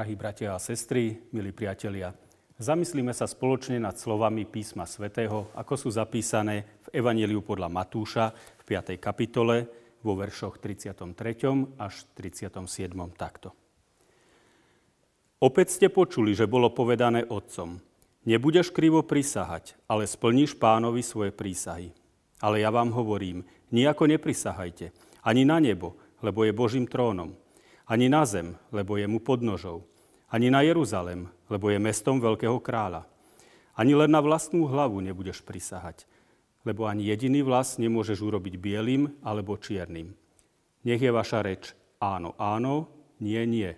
Drahí bratia a sestry, milí priatelia, zamyslíme sa spoločne nad slovami písma svätého, ako sú zapísané v Evangeliu podľa Matúša v 5. kapitole vo veršoch 33. až 37. takto. Opäť ste počuli, že bolo povedané otcom, nebudeš krivo prisahať, ale splníš pánovi svoje prísahy. Ale ja vám hovorím, nijako neprisahajte, ani na nebo, lebo je Božím trónom, ani na zem, lebo je mu podnožou, ani na Jeruzalem, lebo je mestom veľkého kráľa. Ani len na vlastnú hlavu nebudeš prisahať, lebo ani jediný vlas nemôžeš urobiť bielým alebo čiernym. Nech je vaša reč áno, áno, nie, nie,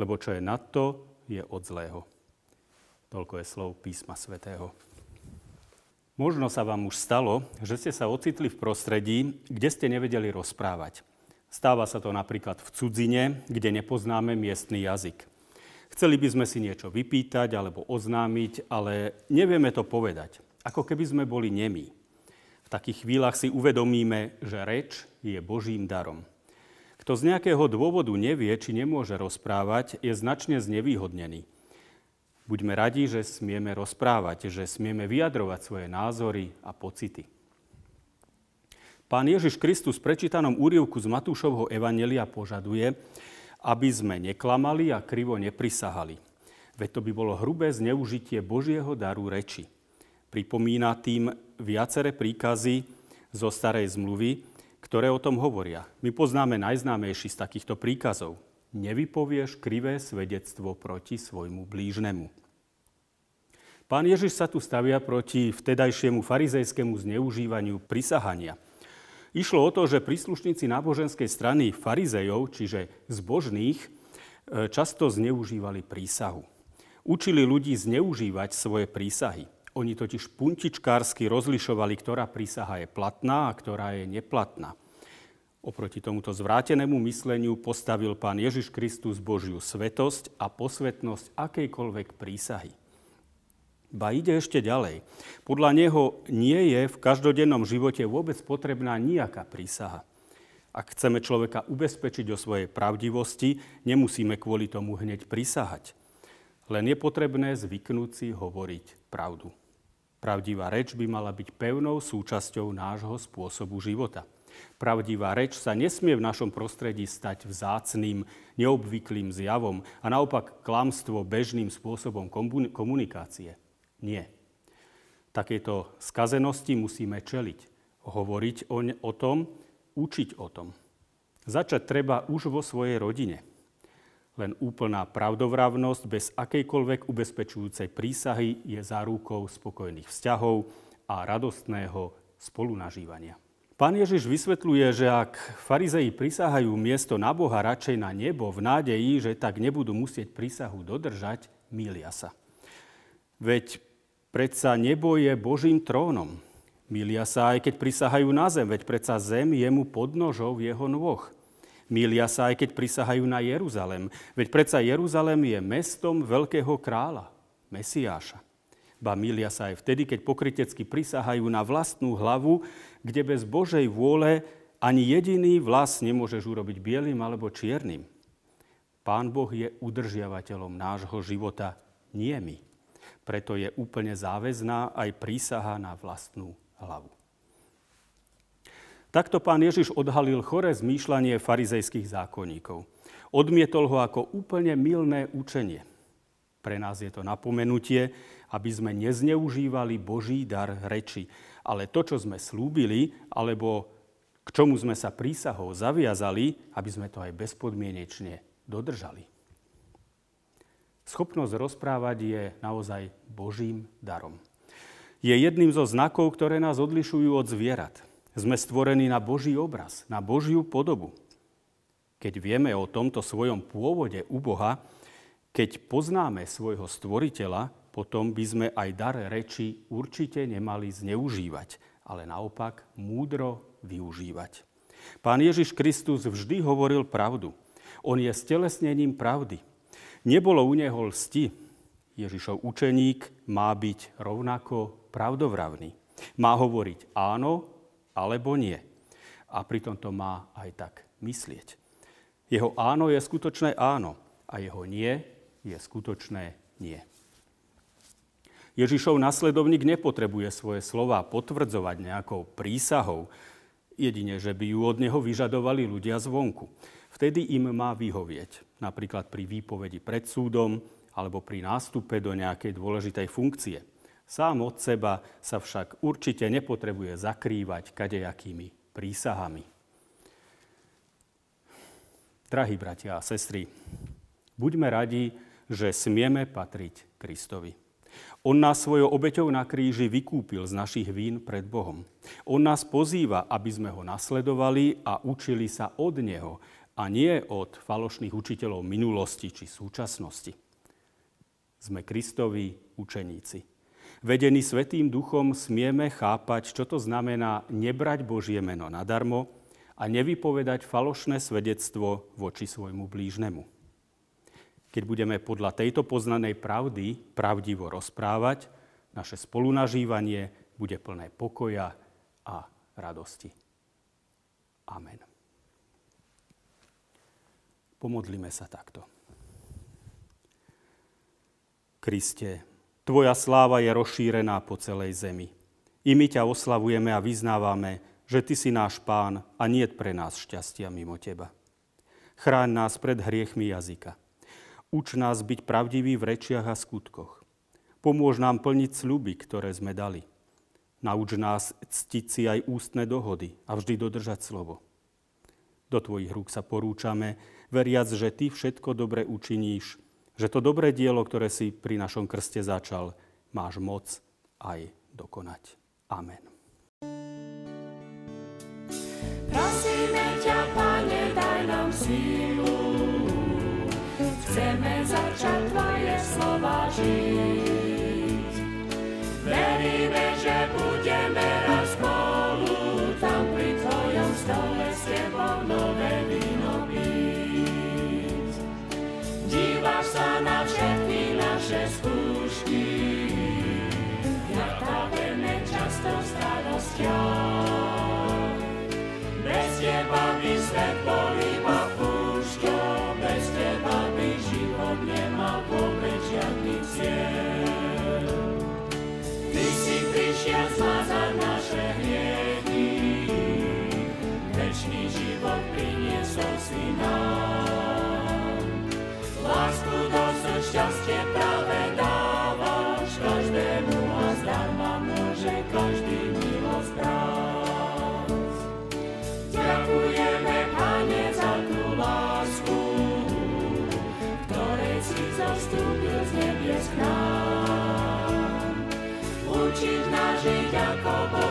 lebo čo je nad to, je od zlého. Toľko je slov písma svätého. Možno sa vám už stalo, že ste sa ocitli v prostredí, kde ste nevedeli rozprávať. Stáva sa to napríklad v cudzine, kde nepoznáme miestny jazyk. Chceli by sme si niečo vypýtať alebo oznámiť, ale nevieme to povedať. Ako keby sme boli nemí. V takých chvíľach si uvedomíme, že reč je Božím darom. Kto z nejakého dôvodu nevie, či nemôže rozprávať, je značne znevýhodnený. Buďme radi, že smieme rozprávať, že smieme vyjadrovať svoje názory a pocity. Pán Ježiš Kristus v prečítanom úrivku z Matúšovho Evanelia požaduje, aby sme neklamali a krivo neprisahali. Veď to by bolo hrubé zneužitie Božieho daru reči. Pripomína tým viaceré príkazy zo starej zmluvy, ktoré o tom hovoria. My poznáme najznámejší z takýchto príkazov. Nevypovieš krivé svedectvo proti svojmu blížnemu. Pán Ježiš sa tu stavia proti vtedajšiemu farizejskému zneužívaniu prisahania – Išlo o to, že príslušníci náboženskej strany farizejov, čiže zbožných, e, často zneužívali prísahu. Učili ľudí zneužívať svoje prísahy. Oni totiž puntičkársky rozlišovali, ktorá prísaha je platná a ktorá je neplatná. Oproti tomuto zvrátenému mysleniu postavil pán Ježiš Kristus Božiu svetosť a posvetnosť akejkoľvek prísahy. Ba ide ešte ďalej. Podľa neho nie je v každodennom živote vôbec potrebná nejaká prísaha. Ak chceme človeka ubezpečiť o svojej pravdivosti, nemusíme kvôli tomu hneď prisahať. Len je potrebné zvyknúť si hovoriť pravdu. Pravdivá reč by mala byť pevnou súčasťou nášho spôsobu života. Pravdivá reč sa nesmie v našom prostredí stať vzácným, neobvyklým zjavom a naopak klamstvo bežným spôsobom komunikácie. Nie. Takéto skazenosti musíme čeliť. Hovoriť o, o tom, učiť o tom. Začať treba už vo svojej rodine. Len úplná pravdovravnosť bez akejkoľvek ubezpečujúcej prísahy je zárukou spokojných vzťahov a radostného spolunažívania. Pán Ježiš vysvetľuje, že ak farizei prisahajú miesto na Boha radšej na nebo v nádeji, že tak nebudú musieť prísahu dodržať, mília sa. Veď predsa nebo je Božím trónom. Milia sa aj keď prisahajú na zem, veď predsa zem je mu podnožou jeho nôh. Milia sa aj keď prisahajú na Jeruzalem, veď predsa Jeruzalem je mestom veľkého kráľa, Mesiáša. Ba milia sa aj vtedy, keď pokrytecky prisahajú na vlastnú hlavu, kde bez Božej vôle ani jediný vlas nemôžeš urobiť bielým alebo čiernym. Pán Boh je udržiavateľom nášho života, nie my. Preto je úplne záväzná aj prísaha na vlastnú hlavu. Takto pán Ježiš odhalil chore zmýšľanie farizejských zákonníkov. Odmietol ho ako úplne milné učenie. Pre nás je to napomenutie, aby sme nezneužívali Boží dar reči, ale to, čo sme slúbili, alebo k čomu sme sa prísahou zaviazali, aby sme to aj bezpodmienečne dodržali. Schopnosť rozprávať je naozaj Božím darom. Je jedným zo znakov, ktoré nás odlišujú od zvierat. Sme stvorení na Boží obraz, na Božiu podobu. Keď vieme o tomto svojom pôvode u Boha, keď poznáme svojho stvoriteľa, potom by sme aj dar reči určite nemali zneužívať, ale naopak múdro využívať. Pán Ježiš Kristus vždy hovoril pravdu. On je stelesnením pravdy. Nebolo u neho lsti. Ježišov učeník má byť rovnako pravdovravný. Má hovoriť áno alebo nie. A pritom to má aj tak myslieť. Jeho áno je skutočné áno a jeho nie je skutočné nie. Ježišov nasledovník nepotrebuje svoje slova potvrdzovať nejakou prísahou, jedine, že by ju od neho vyžadovali ľudia zvonku. Vtedy im má vyhovieť, napríklad pri výpovedi pred súdom alebo pri nástupe do nejakej dôležitej funkcie. Sám od seba sa však určite nepotrebuje zakrývať kadejakými prísahami. Drahí bratia a sestry, buďme radi, že smieme patriť Kristovi. On nás svojou obeťou na kríži vykúpil z našich vín pred Bohom. On nás pozýva, aby sme ho nasledovali a učili sa od neho a nie od falošných učiteľov minulosti či súčasnosti. Sme Kristovi učeníci. Vedení Svetým duchom smieme chápať, čo to znamená nebrať Božie meno nadarmo a nevypovedať falošné svedectvo voči svojmu blížnemu keď budeme podľa tejto poznanej pravdy pravdivo rozprávať, naše spolunažívanie bude plné pokoja a radosti. Amen. Pomodlíme sa takto. Kriste, Tvoja sláva je rozšírená po celej zemi. I my ťa oslavujeme a vyznávame, že Ty si náš pán a nie pre nás šťastia mimo Teba. Chráň nás pred hriechmi jazyka Uč nás byť pravdiví v rečiach a skutkoch. Pomôž nám plniť sľuby, ktoré sme dali. Nauč nás ctiť si aj ústne dohody a vždy dodržať slovo. Do Tvojich rúk sa porúčame, veriac, že Ty všetko dobre učiníš, že to dobré dielo, ktoré si pri našom krste začal, máš moc aj dokonať. Amen. Prosíme ťa, Pane, daj nám sílu, Chceme začať Tvoje slova žiť. przez puszki, jak ta pewne ciasto. Come on.